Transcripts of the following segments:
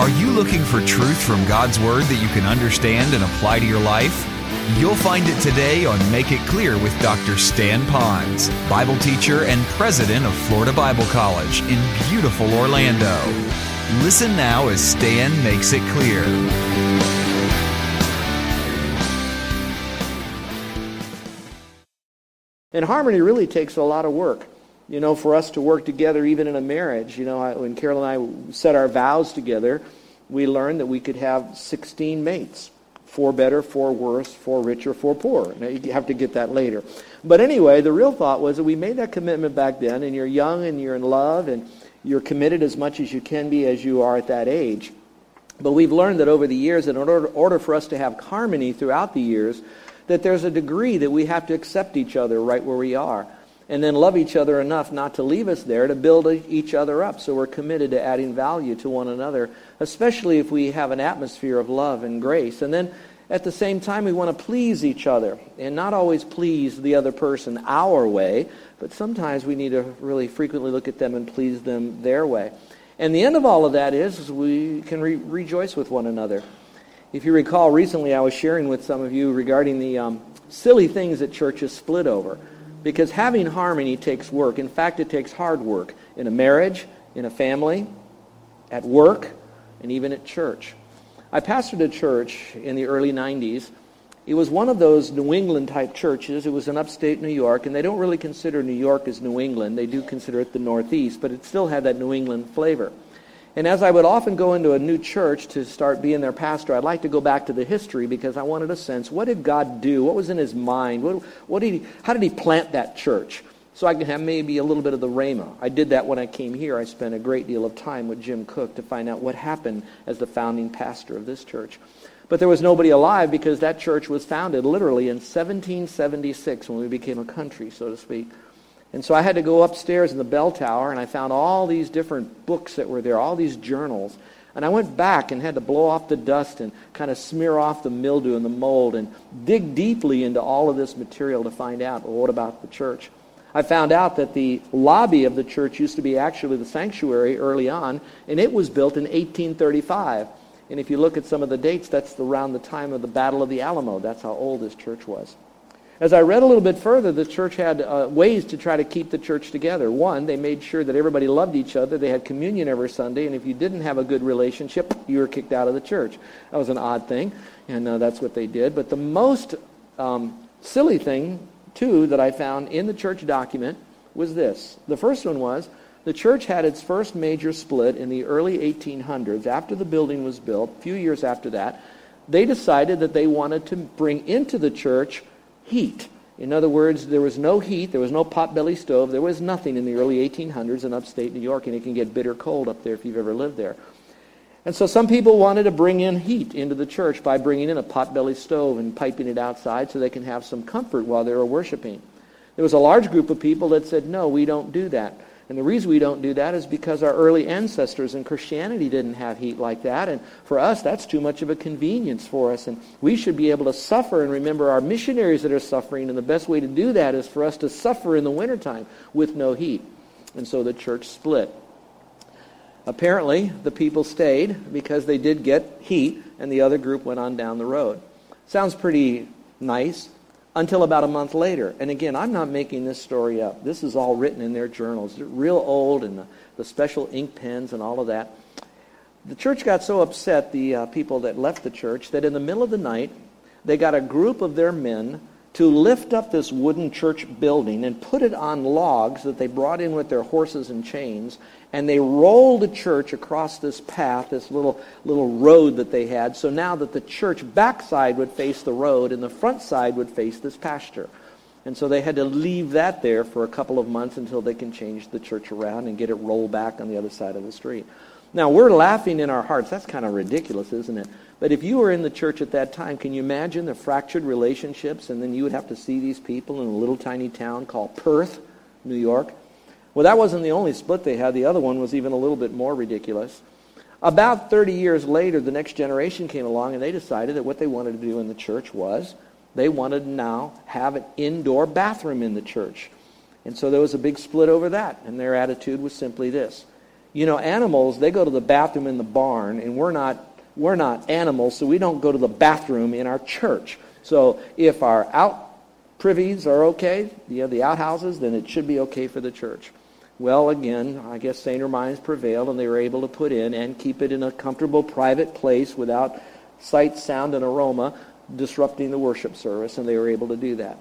Are you looking for truth from God's Word that you can understand and apply to your life? You'll find it today on Make It Clear with Dr. Stan Ponz, Bible teacher and president of Florida Bible College in beautiful Orlando. Listen now as Stan makes it clear. And harmony really takes a lot of work. You know, for us to work together, even in a marriage. You know, when Carol and I set our vows together, we learned that we could have 16 mates four better, four worse, four richer, four poor. Now, you have to get that later. But anyway, the real thought was that we made that commitment back then, and you're young and you're in love and you're committed as much as you can be as you are at that age. But we've learned that over the years, in order, order for us to have harmony throughout the years, that there's a degree that we have to accept each other right where we are and then love each other enough not to leave us there to build each other up. So we're committed to adding value to one another, especially if we have an atmosphere of love and grace. And then at the same time, we want to please each other and not always please the other person our way, but sometimes we need to really frequently look at them and please them their way. And the end of all of that is, is we can re- rejoice with one another. If you recall, recently I was sharing with some of you regarding the um, silly things that churches split over. Because having harmony takes work. In fact, it takes hard work in a marriage, in a family, at work, and even at church. I pastored a church in the early 90s. It was one of those New England type churches. It was in upstate New York, and they don't really consider New York as New England. They do consider it the Northeast, but it still had that New England flavor. And as I would often go into a new church to start being their pastor, I'd like to go back to the history because I wanted a sense what did God do? What was in his mind? What, what did he, how did he plant that church? So I can have maybe a little bit of the rhema. I did that when I came here. I spent a great deal of time with Jim Cook to find out what happened as the founding pastor of this church. But there was nobody alive because that church was founded literally in 1776 when we became a country, so to speak. And so I had to go upstairs in the bell tower, and I found all these different books that were there, all these journals. And I went back and had to blow off the dust and kind of smear off the mildew and the mold and dig deeply into all of this material to find out, well, what about the church? I found out that the lobby of the church used to be actually the sanctuary early on, and it was built in 1835. And if you look at some of the dates, that's around the time of the Battle of the Alamo. That's how old this church was. As I read a little bit further, the church had uh, ways to try to keep the church together. One, they made sure that everybody loved each other. They had communion every Sunday, and if you didn't have a good relationship, you were kicked out of the church. That was an odd thing, and uh, that's what they did. But the most um, silly thing, too, that I found in the church document was this. The first one was the church had its first major split in the early 1800s after the building was built, a few years after that. They decided that they wanted to bring into the church heat. In other words, there was no heat, there was no potbelly stove, there was nothing in the early 1800s in upstate New York, and it can get bitter cold up there if you've ever lived there. And so some people wanted to bring in heat into the church by bringing in a potbelly stove and piping it outside so they can have some comfort while they were worshiping. There was a large group of people that said, no, we don't do that. And the reason we don't do that is because our early ancestors in Christianity didn't have heat like that. And for us, that's too much of a convenience for us. And we should be able to suffer and remember our missionaries that are suffering. And the best way to do that is for us to suffer in the wintertime with no heat. And so the church split. Apparently, the people stayed because they did get heat, and the other group went on down the road. Sounds pretty nice until about a month later. And again, I'm not making this story up. This is all written in their journals. They're real old and the, the special ink pens and all of that. The church got so upset, the uh, people that left the church, that in the middle of the night, they got a group of their men to lift up this wooden church building and put it on logs that they brought in with their horses and chains and they rolled the church across this path, this little, little road that they had, so now that the church backside would face the road and the front side would face this pasture. And so they had to leave that there for a couple of months until they can change the church around and get it rolled back on the other side of the street. Now, we're laughing in our hearts. That's kind of ridiculous, isn't it? But if you were in the church at that time, can you imagine the fractured relationships? And then you would have to see these people in a little tiny town called Perth, New York. Well, that wasn't the only split they had. The other one was even a little bit more ridiculous. About 30 years later, the next generation came along and they decided that what they wanted to do in the church was they wanted to now have an indoor bathroom in the church. And so there was a big split over that. And their attitude was simply this You know, animals, they go to the bathroom in the barn, and we're not, we're not animals, so we don't go to the bathroom in our church. So if our out privies are okay, you know, the outhouses, then it should be okay for the church. Well, again, I guess saner minds prevailed, and they were able to put in and keep it in a comfortable private place without sight, sound, and aroma disrupting the worship service, and they were able to do that.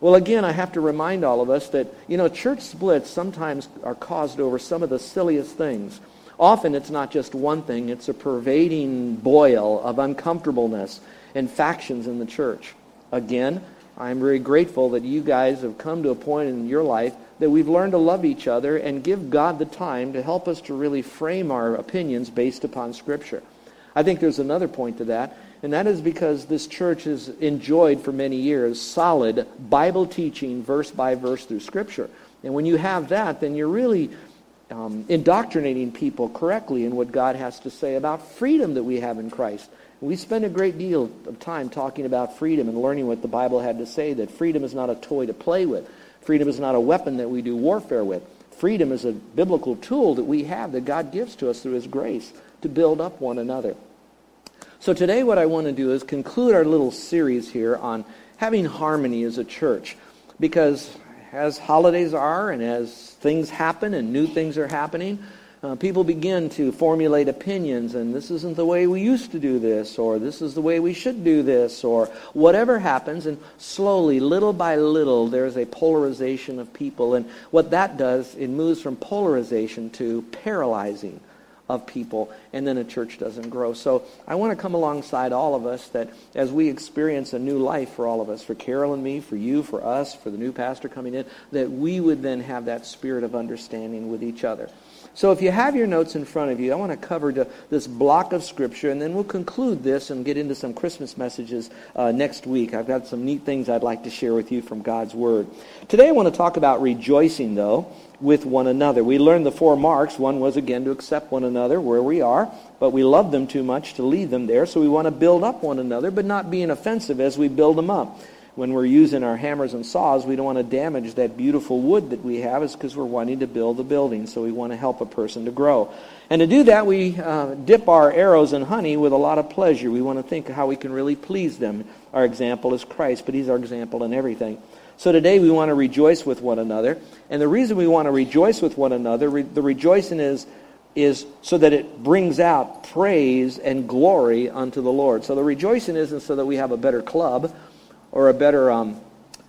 Well, again, I have to remind all of us that, you know, church splits sometimes are caused over some of the silliest things. Often it's not just one thing, it's a pervading boil of uncomfortableness and factions in the church. Again, I'm very grateful that you guys have come to a point in your life that we've learned to love each other and give God the time to help us to really frame our opinions based upon Scripture. I think there's another point to that, and that is because this church has enjoyed for many years solid Bible teaching, verse by verse, through Scripture. And when you have that, then you're really um, indoctrinating people correctly in what God has to say about freedom that we have in Christ. We spend a great deal of time talking about freedom and learning what the Bible had to say, that freedom is not a toy to play with. Freedom is not a weapon that we do warfare with. Freedom is a biblical tool that we have that God gives to us through his grace to build up one another. So today what I want to do is conclude our little series here on having harmony as a church. Because as holidays are and as things happen and new things are happening, uh, people begin to formulate opinions, and this isn't the way we used to do this, or this is the way we should do this, or whatever happens, and slowly, little by little, there's a polarization of people. And what that does, it moves from polarization to paralyzing of people, and then a church doesn't grow. So I want to come alongside all of us that as we experience a new life for all of us, for Carol and me, for you, for us, for the new pastor coming in, that we would then have that spirit of understanding with each other. So if you have your notes in front of you, I want to cover this block of Scripture, and then we'll conclude this and get into some Christmas messages uh, next week. I've got some neat things I'd like to share with you from God's Word. Today I want to talk about rejoicing, though, with one another. We learned the four marks. One was, again, to accept one another where we are, but we love them too much to leave them there, so we want to build up one another, but not being offensive as we build them up when we're using our hammers and saws, we don't want to damage that beautiful wood that we have. It's because we're wanting to build the building, so we want to help a person to grow. And to do that, we uh, dip our arrows in honey with a lot of pleasure. We want to think how we can really please them. Our example is Christ, but he's our example in everything. So today we want to rejoice with one another. And the reason we want to rejoice with one another, re- the rejoicing is is so that it brings out praise and glory unto the Lord. So the rejoicing isn't so that we have a better club or a better, um,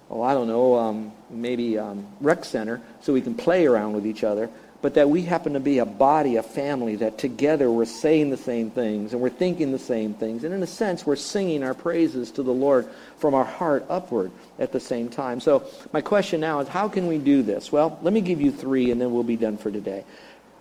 oh, I don't know, um, maybe um, rec center so we can play around with each other, but that we happen to be a body, a family, that together we're saying the same things and we're thinking the same things. And in a sense, we're singing our praises to the Lord from our heart upward at the same time. So my question now is, how can we do this? Well, let me give you three and then we'll be done for today.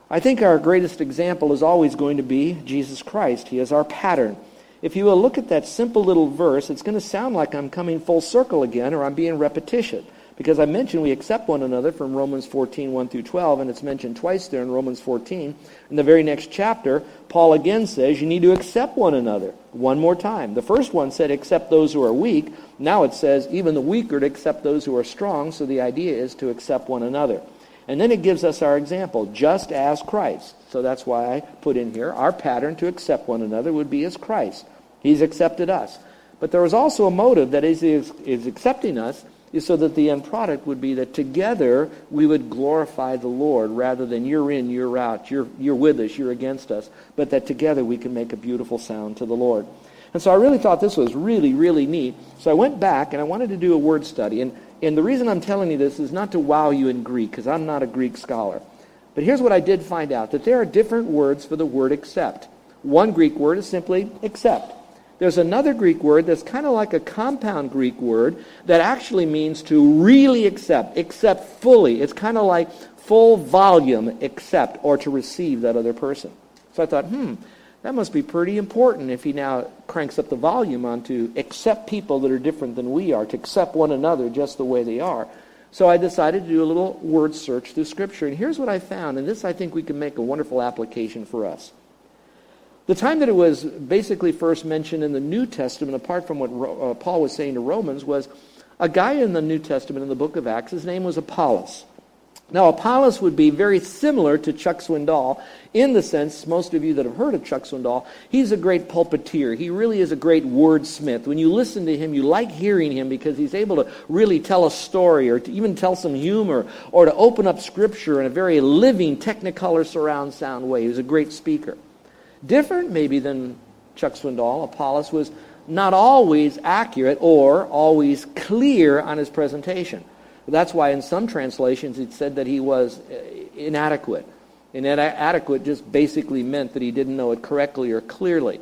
I think our greatest example is always going to be Jesus Christ. He is our pattern if you will look at that simple little verse, it's going to sound like I'm coming full circle again or I'm being repetition. Because I mentioned we accept one another from Romans 14, 1 through 12, and it's mentioned twice there in Romans 14. In the very next chapter, Paul again says you need to accept one another one more time. The first one said accept those who are weak. Now it says even the weaker to accept those who are strong. So the idea is to accept one another. And then it gives us our example, just as Christ. So that's why I put in here our pattern to accept one another would be as Christ. He's accepted us. But there was also a motive that is, is, is accepting us so that the end product would be that together we would glorify the Lord rather than you're in, you're out, you're, you're with us, you're against us, but that together we can make a beautiful sound to the Lord. And so I really thought this was really, really neat. So I went back and I wanted to do a word study. And, and the reason I'm telling you this is not to wow you in Greek, because I'm not a Greek scholar. But here's what I did find out, that there are different words for the word accept. One Greek word is simply accept. There's another Greek word that's kind of like a compound Greek word that actually means to really accept, accept fully. It's kind of like full volume accept or to receive that other person. So I thought, hmm, that must be pretty important if he now cranks up the volume on to accept people that are different than we are, to accept one another just the way they are. So I decided to do a little word search through Scripture. And here's what I found, and this I think we can make a wonderful application for us. The time that it was basically first mentioned in the New Testament, apart from what uh, Paul was saying to Romans, was a guy in the New Testament in the book of Acts. His name was Apollos. Now, Apollos would be very similar to Chuck Swindoll in the sense, most of you that have heard of Chuck Swindoll, he's a great pulpiteer. He really is a great wordsmith. When you listen to him, you like hearing him because he's able to really tell a story or to even tell some humor or to open up Scripture in a very living, technicolor surround sound way. He was a great speaker. Different, maybe, than Chuck Swindoll, Apollos was not always accurate or always clear on his presentation. That's why in some translations it said that he was uh, inadequate. Inadequate just basically meant that he didn't know it correctly or clearly.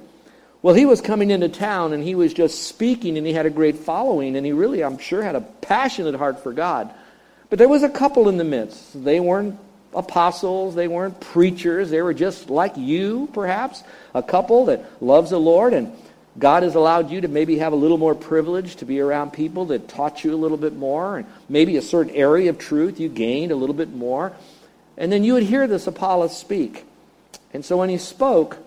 Well, he was coming into town and he was just speaking and he had a great following and he really, I'm sure, had a passionate heart for God. But there was a couple in the midst. They weren't apostles, they weren't preachers, they were just like you, perhaps, a couple that loves the Lord and God has allowed you to maybe have a little more privilege to be around people that taught you a little bit more, and maybe a certain area of truth you gained a little bit more. And then you would hear this Apollos speak. And so when he spoke,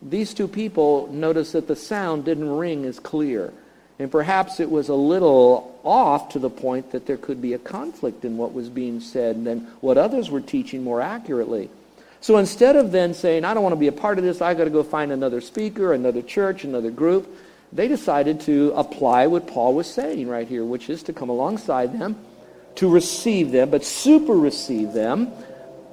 these two people noticed that the sound didn't ring as clear. And perhaps it was a little off to the point that there could be a conflict in what was being said than what others were teaching more accurately. So instead of then saying, I don't want to be a part of this, I've got to go find another speaker, another church, another group, they decided to apply what Paul was saying right here, which is to come alongside them, to receive them, but super receive them,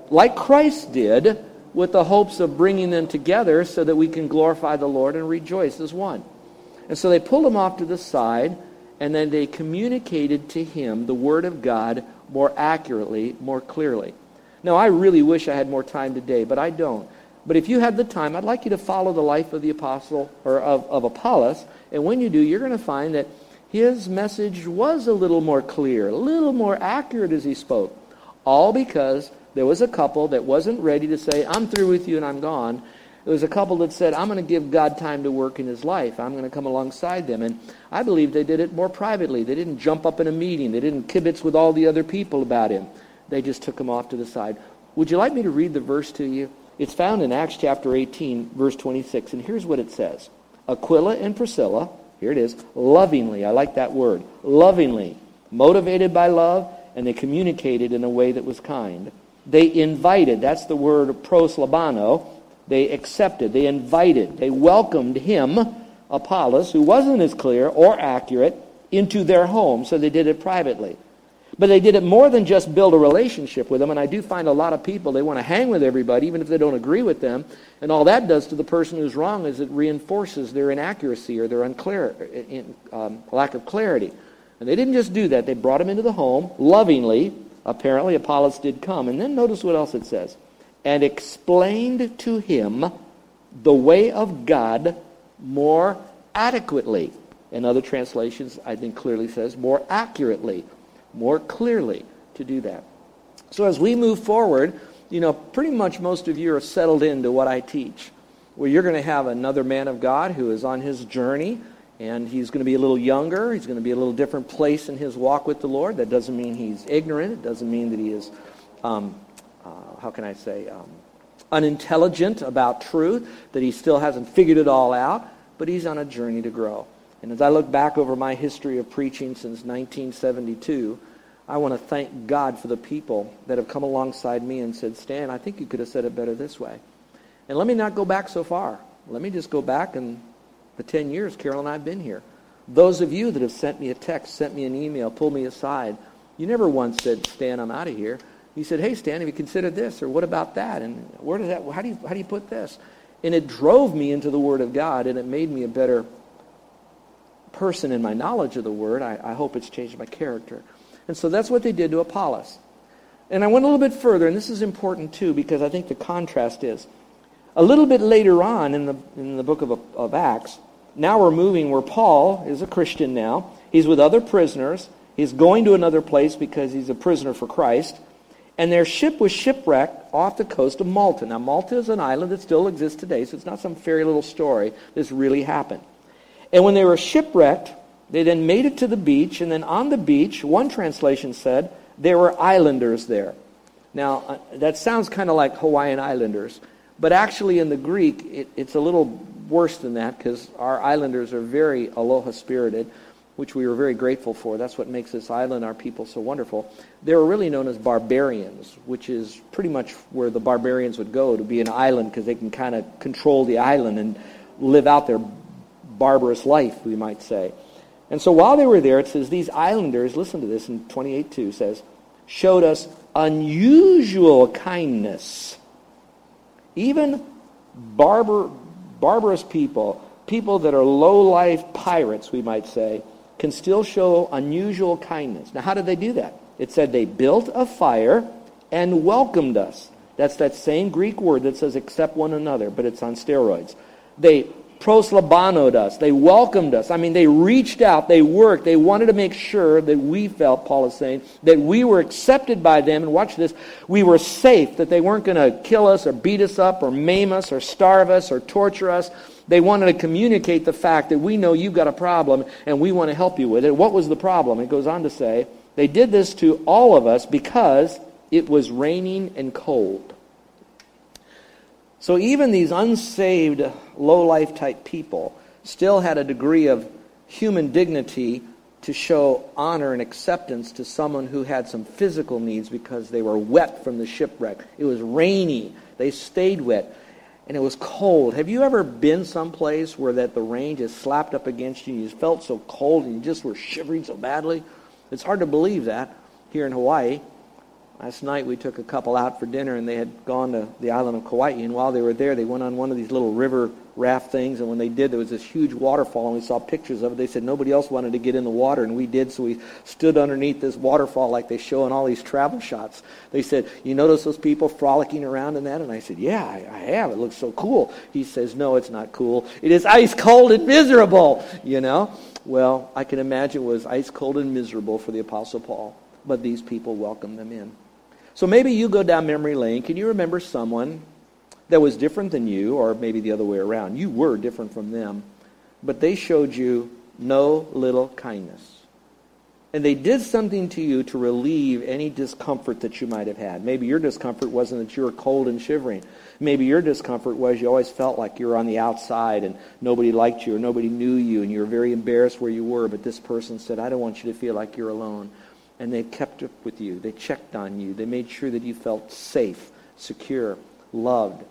like Christ did, with the hopes of bringing them together so that we can glorify the Lord and rejoice as one. And so they pulled him off to the side, and then they communicated to him the Word of God more accurately, more clearly. Now, I really wish I had more time today, but I don't. But if you had the time, I'd like you to follow the life of the apostle, or of, of Apollos. And when you do, you're going to find that his message was a little more clear, a little more accurate as he spoke. All because there was a couple that wasn't ready to say, I'm through with you and I'm gone. There was a couple that said, I'm going to give God time to work in his life. I'm going to come alongside them. And I believe they did it more privately. They didn't jump up in a meeting. They didn't kibitz with all the other people about him. They just took him off to the side. Would you like me to read the verse to you? It's found in Acts chapter 18, verse 26. And here's what it says Aquila and Priscilla, here it is, lovingly, I like that word, lovingly, motivated by love, and they communicated in a way that was kind. They invited, that's the word proslabano, they accepted, they invited, they welcomed him, Apollos, who wasn't as clear or accurate, into their home, so they did it privately. But they did it more than just build a relationship with them. And I do find a lot of people, they want to hang with everybody, even if they don't agree with them. And all that does to the person who's wrong is it reinforces their inaccuracy or their unclear, um, lack of clarity. And they didn't just do that. They brought him into the home lovingly. Apparently, Apollos did come. And then notice what else it says. And explained to him the way of God more adequately. In other translations, I think clearly says more accurately more clearly to do that. So as we move forward, you know, pretty much most of you are settled into what I teach. Well, you're going to have another man of God who is on his journey, and he's going to be a little younger. He's going to be a little different place in his walk with the Lord. That doesn't mean he's ignorant. It doesn't mean that he is, um, how can I say, um, unintelligent about truth, that he still hasn't figured it all out, but he's on a journey to grow. And as I look back over my history of preaching since 1972, I want to thank God for the people that have come alongside me and said, Stan, I think you could have said it better this way. And let me not go back so far. Let me just go back in the 10 years Carol and I have been here. Those of you that have sent me a text, sent me an email, pulled me aside, you never once said, Stan, I'm out of here. You said, hey, Stan, have you considered this? Or what about that? And where does that, how do you, how do you put this? And it drove me into the Word of God, and it made me a better person in my knowledge of the word. I, I hope it's changed my character. And so that's what they did to Apollos. And I went a little bit further, and this is important too, because I think the contrast is. A little bit later on in the, in the book of, of Acts, now we're moving where Paul is a Christian now. He's with other prisoners. He's going to another place because he's a prisoner for Christ. And their ship was shipwrecked off the coast of Malta. Now, Malta is an island that still exists today, so it's not some fairy little story. This really happened. And when they were shipwrecked, they then made it to the beach, and then on the beach, one translation said, there were islanders there. Now, uh, that sounds kind of like Hawaiian islanders, but actually in the Greek, it, it's a little worse than that because our islanders are very aloha spirited. Which we were very grateful for. That's what makes this island, our people, so wonderful. They were really known as barbarians, which is pretty much where the barbarians would go to be an island because they can kind of control the island and live out their barbarous life, we might say. And so while they were there, it says these islanders, listen to this in 28.2 says, showed us unusual kindness. Even barbar, barbarous people, people that are low life pirates, we might say, can still show unusual kindness. Now, how did they do that? It said they built a fire and welcomed us. That's that same Greek word that says accept one another, but it's on steroids. They proslabanoed us. They welcomed us. I mean, they reached out, they worked, they wanted to make sure that we felt, Paul is saying, that we were accepted by them. And watch this, we were safe, that they weren't going to kill us or beat us up or maim us or starve us or torture us. They wanted to communicate the fact that we know you've got a problem and we want to help you with it. What was the problem? It goes on to say, they did this to all of us because it was raining and cold. So even these unsaved, low life type people still had a degree of human dignity to show honor and acceptance to someone who had some physical needs because they were wet from the shipwreck. It was rainy. They stayed wet. And it was cold. Have you ever been someplace where that the rain just slapped up against you and you felt so cold and you just were shivering so badly? It's hard to believe that here in Hawaii. Last night we took a couple out for dinner and they had gone to the island of Kauai and while they were there they went on one of these little river raft things and when they did there was this huge waterfall and we saw pictures of it. They said nobody else wanted to get in the water and we did so we stood underneath this waterfall like they show in all these travel shots. They said, you notice those people frolicking around in that? And I said, yeah, I, I have. It looks so cool. He says, no, it's not cool. It is ice cold and miserable, you know? Well, I can imagine it was ice cold and miserable for the Apostle Paul, but these people welcomed them in. So maybe you go down memory lane. Can you remember someone that was different than you, or maybe the other way around? You were different from them, but they showed you no little kindness. And they did something to you to relieve any discomfort that you might have had. Maybe your discomfort wasn't that you were cold and shivering. Maybe your discomfort was you always felt like you were on the outside and nobody liked you or nobody knew you and you were very embarrassed where you were, but this person said, I don't want you to feel like you're alone and they kept up with you. They checked on you. They made sure that you felt safe, secure, loved,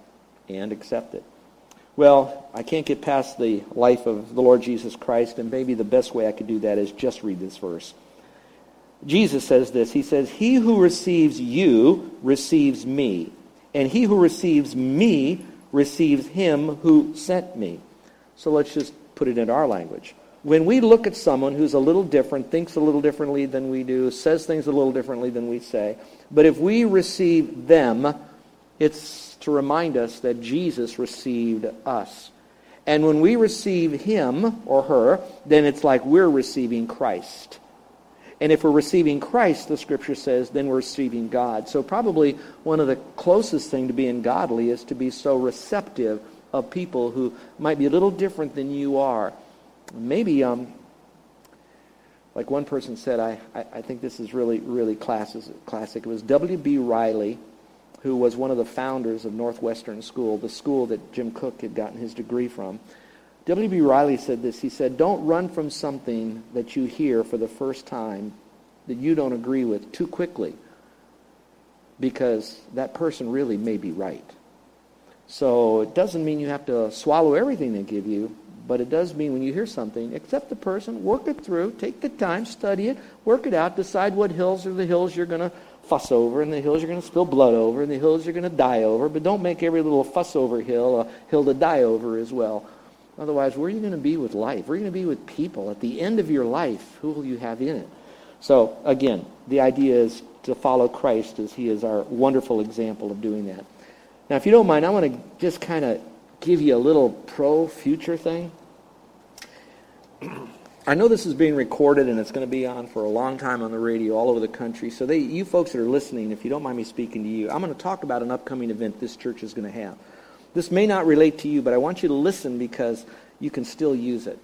and accept it. Well, I can't get past the life of the Lord Jesus Christ, and maybe the best way I could do that is just read this verse. Jesus says this He says, He who receives you receives me, and he who receives me receives him who sent me. So let's just put it in our language when we look at someone who's a little different, thinks a little differently than we do, says things a little differently than we say, but if we receive them, it's to remind us that Jesus received us. And when we receive him or her, then it's like we're receiving Christ. And if we're receiving Christ, the scripture says, then we're receiving God. So probably one of the closest thing to being godly is to be so receptive of people who might be a little different than you are maybe, um, like one person said, I, I, I think this is really, really classes, classic. It was W.B. Riley, who was one of the founders of Northwestern School, the school that Jim Cook had gotten his degree from. W.B. Riley said this. He said, Don't run from something that you hear for the first time that you don't agree with too quickly because that person really may be right. So it doesn't mean you have to swallow everything they give you, but it does mean when you hear something, accept the person, work it through, take the time, study it, work it out, decide what hills are the hills you're going to fuss over, and the hills you're going to spill blood over, and the hills you're going to die over. But don't make every little fuss over hill a hill to die over as well. Otherwise, where are you going to be with life? Where are you going to be with people? At the end of your life, who will you have in it? So, again, the idea is to follow Christ as he is our wonderful example of doing that. Now, if you don't mind, I want to just kind of give you a little pro future thing. I know this is being recorded and it's going to be on for a long time on the radio all over the country. So they, you folks that are listening, if you don't mind me speaking to you, I'm going to talk about an upcoming event this church is going to have. This may not relate to you, but I want you to listen because you can still use it.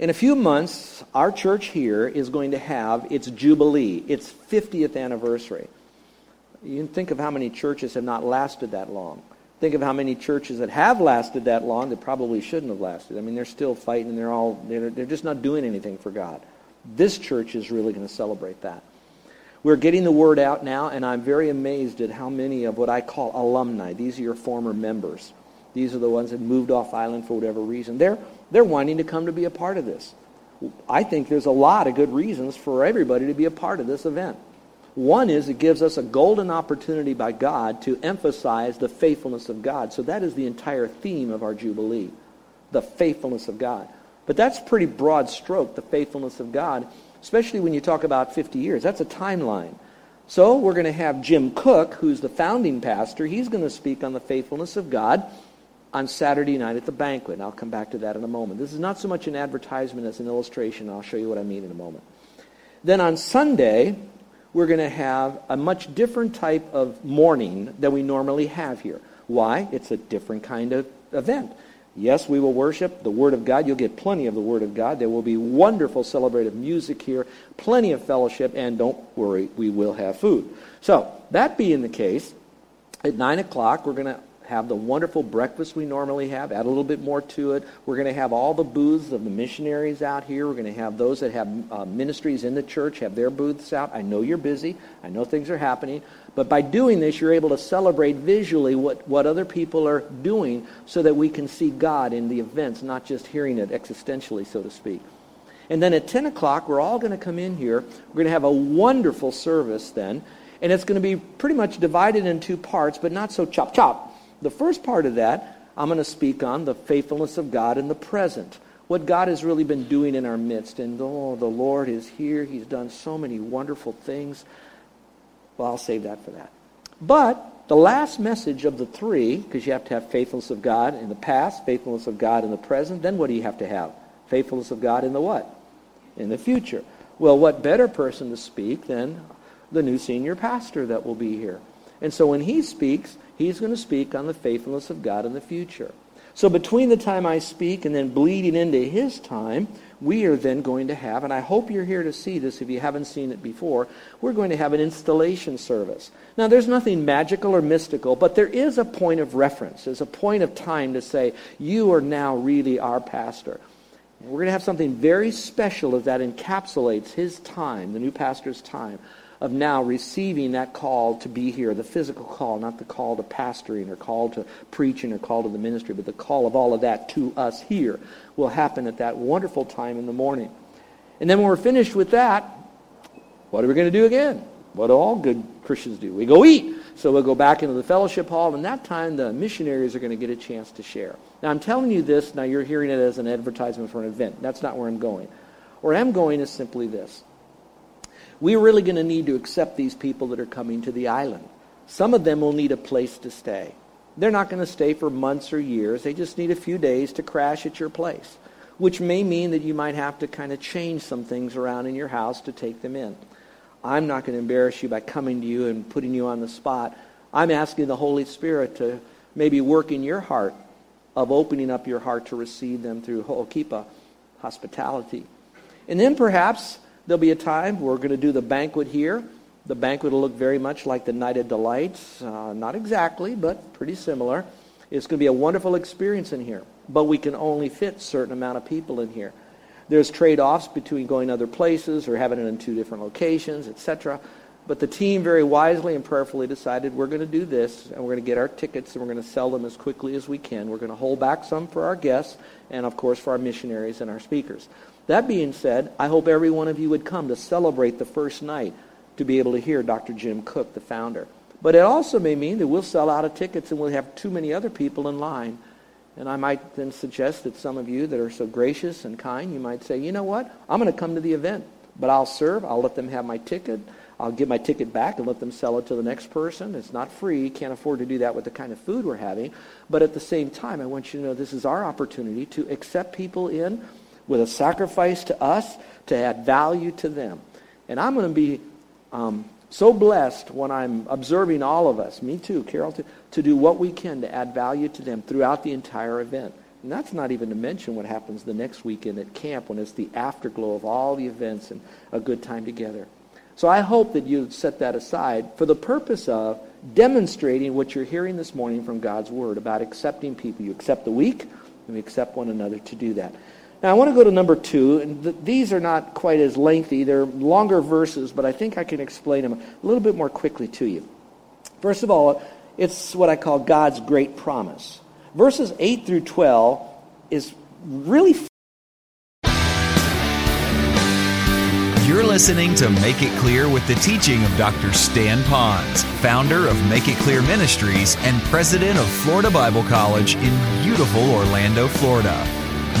In a few months, our church here is going to have its jubilee, its 50th anniversary. You can think of how many churches have not lasted that long. Think of how many churches that have lasted that long that probably shouldn't have lasted. I mean, they're still fighting and they're all, they're, they're just not doing anything for God. This church is really going to celebrate that. We're getting the word out now, and I'm very amazed at how many of what I call alumni, these are your former members. These are the ones that moved off island for whatever reason. They're, they're wanting to come to be a part of this. I think there's a lot of good reasons for everybody to be a part of this event. One is it gives us a golden opportunity by God to emphasize the faithfulness of God. So that is the entire theme of our Jubilee, the faithfulness of God. But that's pretty broad stroke, the faithfulness of God, especially when you talk about 50 years. That's a timeline. So we're going to have Jim Cook, who's the founding pastor. He's going to speak on the faithfulness of God on Saturday night at the banquet. And I'll come back to that in a moment. This is not so much an advertisement as an illustration. I'll show you what I mean in a moment. Then on Sunday, we're going to have a much different type of morning than we normally have here. Why? It's a different kind of event. Yes, we will worship the Word of God. You'll get plenty of the Word of God. There will be wonderful celebrative music here, plenty of fellowship, and don't worry, we will have food. So, that being the case, at 9 o'clock, we're going to have the wonderful breakfast we normally have, add a little bit more to it. We're going to have all the booths of the missionaries out here. We're going to have those that have uh, ministries in the church have their booths out. I know you're busy. I know things are happening. But by doing this, you're able to celebrate visually what, what other people are doing so that we can see God in the events, not just hearing it existentially, so to speak. And then at 10 o'clock, we're all going to come in here. We're going to have a wonderful service then. And it's going to be pretty much divided in two parts, but not so chop chop. The first part of that, I'm going to speak on the faithfulness of God in the present. What God has really been doing in our midst. And oh, the Lord is here. He's done so many wonderful things. Well, I'll save that for that. But the last message of the three, because you have to have faithfulness of God in the past, faithfulness of God in the present, then what do you have to have? Faithfulness of God in the what? In the future. Well, what better person to speak than the new senior pastor that will be here? And so when he speaks, he's going to speak on the faithfulness of God in the future. So between the time I speak and then bleeding into his time, we are then going to have, and I hope you're here to see this if you haven't seen it before, we're going to have an installation service. Now, there's nothing magical or mystical, but there is a point of reference. There's a point of time to say, you are now really our pastor. We're going to have something very special that encapsulates his time, the new pastor's time of now receiving that call to be here, the physical call, not the call to pastoring or call to preaching or call to the ministry, but the call of all of that to us here will happen at that wonderful time in the morning. And then when we're finished with that, what are we going to do again? What do all good Christians do? We go eat. So we'll go back into the fellowship hall, and that time the missionaries are going to get a chance to share. Now I'm telling you this, now you're hearing it as an advertisement for an event. That's not where I'm going. Where I'm going is simply this we're really going to need to accept these people that are coming to the island. Some of them will need a place to stay. They're not going to stay for months or years. They just need a few days to crash at your place, which may mean that you might have to kind of change some things around in your house to take them in. I'm not going to embarrass you by coming to you and putting you on the spot. I'm asking the Holy Spirit to maybe work in your heart of opening up your heart to receive them through Ho'okipa hospitality. And then perhaps There'll be a time we're going to do the banquet here. The banquet will look very much like the Night of Delights. Uh, not exactly, but pretty similar. It's going to be a wonderful experience in here. But we can only fit certain amount of people in here. There's trade-offs between going other places or having it in two different locations, etc. But the team very wisely and prayerfully decided we're going to do this, and we're going to get our tickets, and we're going to sell them as quickly as we can. We're going to hold back some for our guests, and of course for our missionaries and our speakers. That being said, I hope every one of you would come to celebrate the first night to be able to hear Dr. Jim Cook, the founder. But it also may mean that we'll sell out of tickets and we'll have too many other people in line. And I might then suggest that some of you that are so gracious and kind, you might say, you know what? I'm going to come to the event, but I'll serve. I'll let them have my ticket. I'll give my ticket back and let them sell it to the next person. It's not free. Can't afford to do that with the kind of food we're having. But at the same time, I want you to know this is our opportunity to accept people in with a sacrifice to us to add value to them. And I'm going to be um, so blessed when I'm observing all of us, me too, Carol, to, to do what we can to add value to them throughout the entire event. And that's not even to mention what happens the next weekend at camp when it's the afterglow of all the events and a good time together. So I hope that you set that aside for the purpose of demonstrating what you're hearing this morning from God's Word about accepting people. You accept the weak, and we accept one another to do that. Now, I want to go to number two, and th- these are not quite as lengthy. They're longer verses, but I think I can explain them a little bit more quickly to you. First of all, it's what I call God's great promise. Verses 8 through 12 is really You're listening to Make It Clear with the teaching of Dr. Stan Ponz, founder of Make It Clear Ministries and president of Florida Bible College in beautiful Orlando, Florida.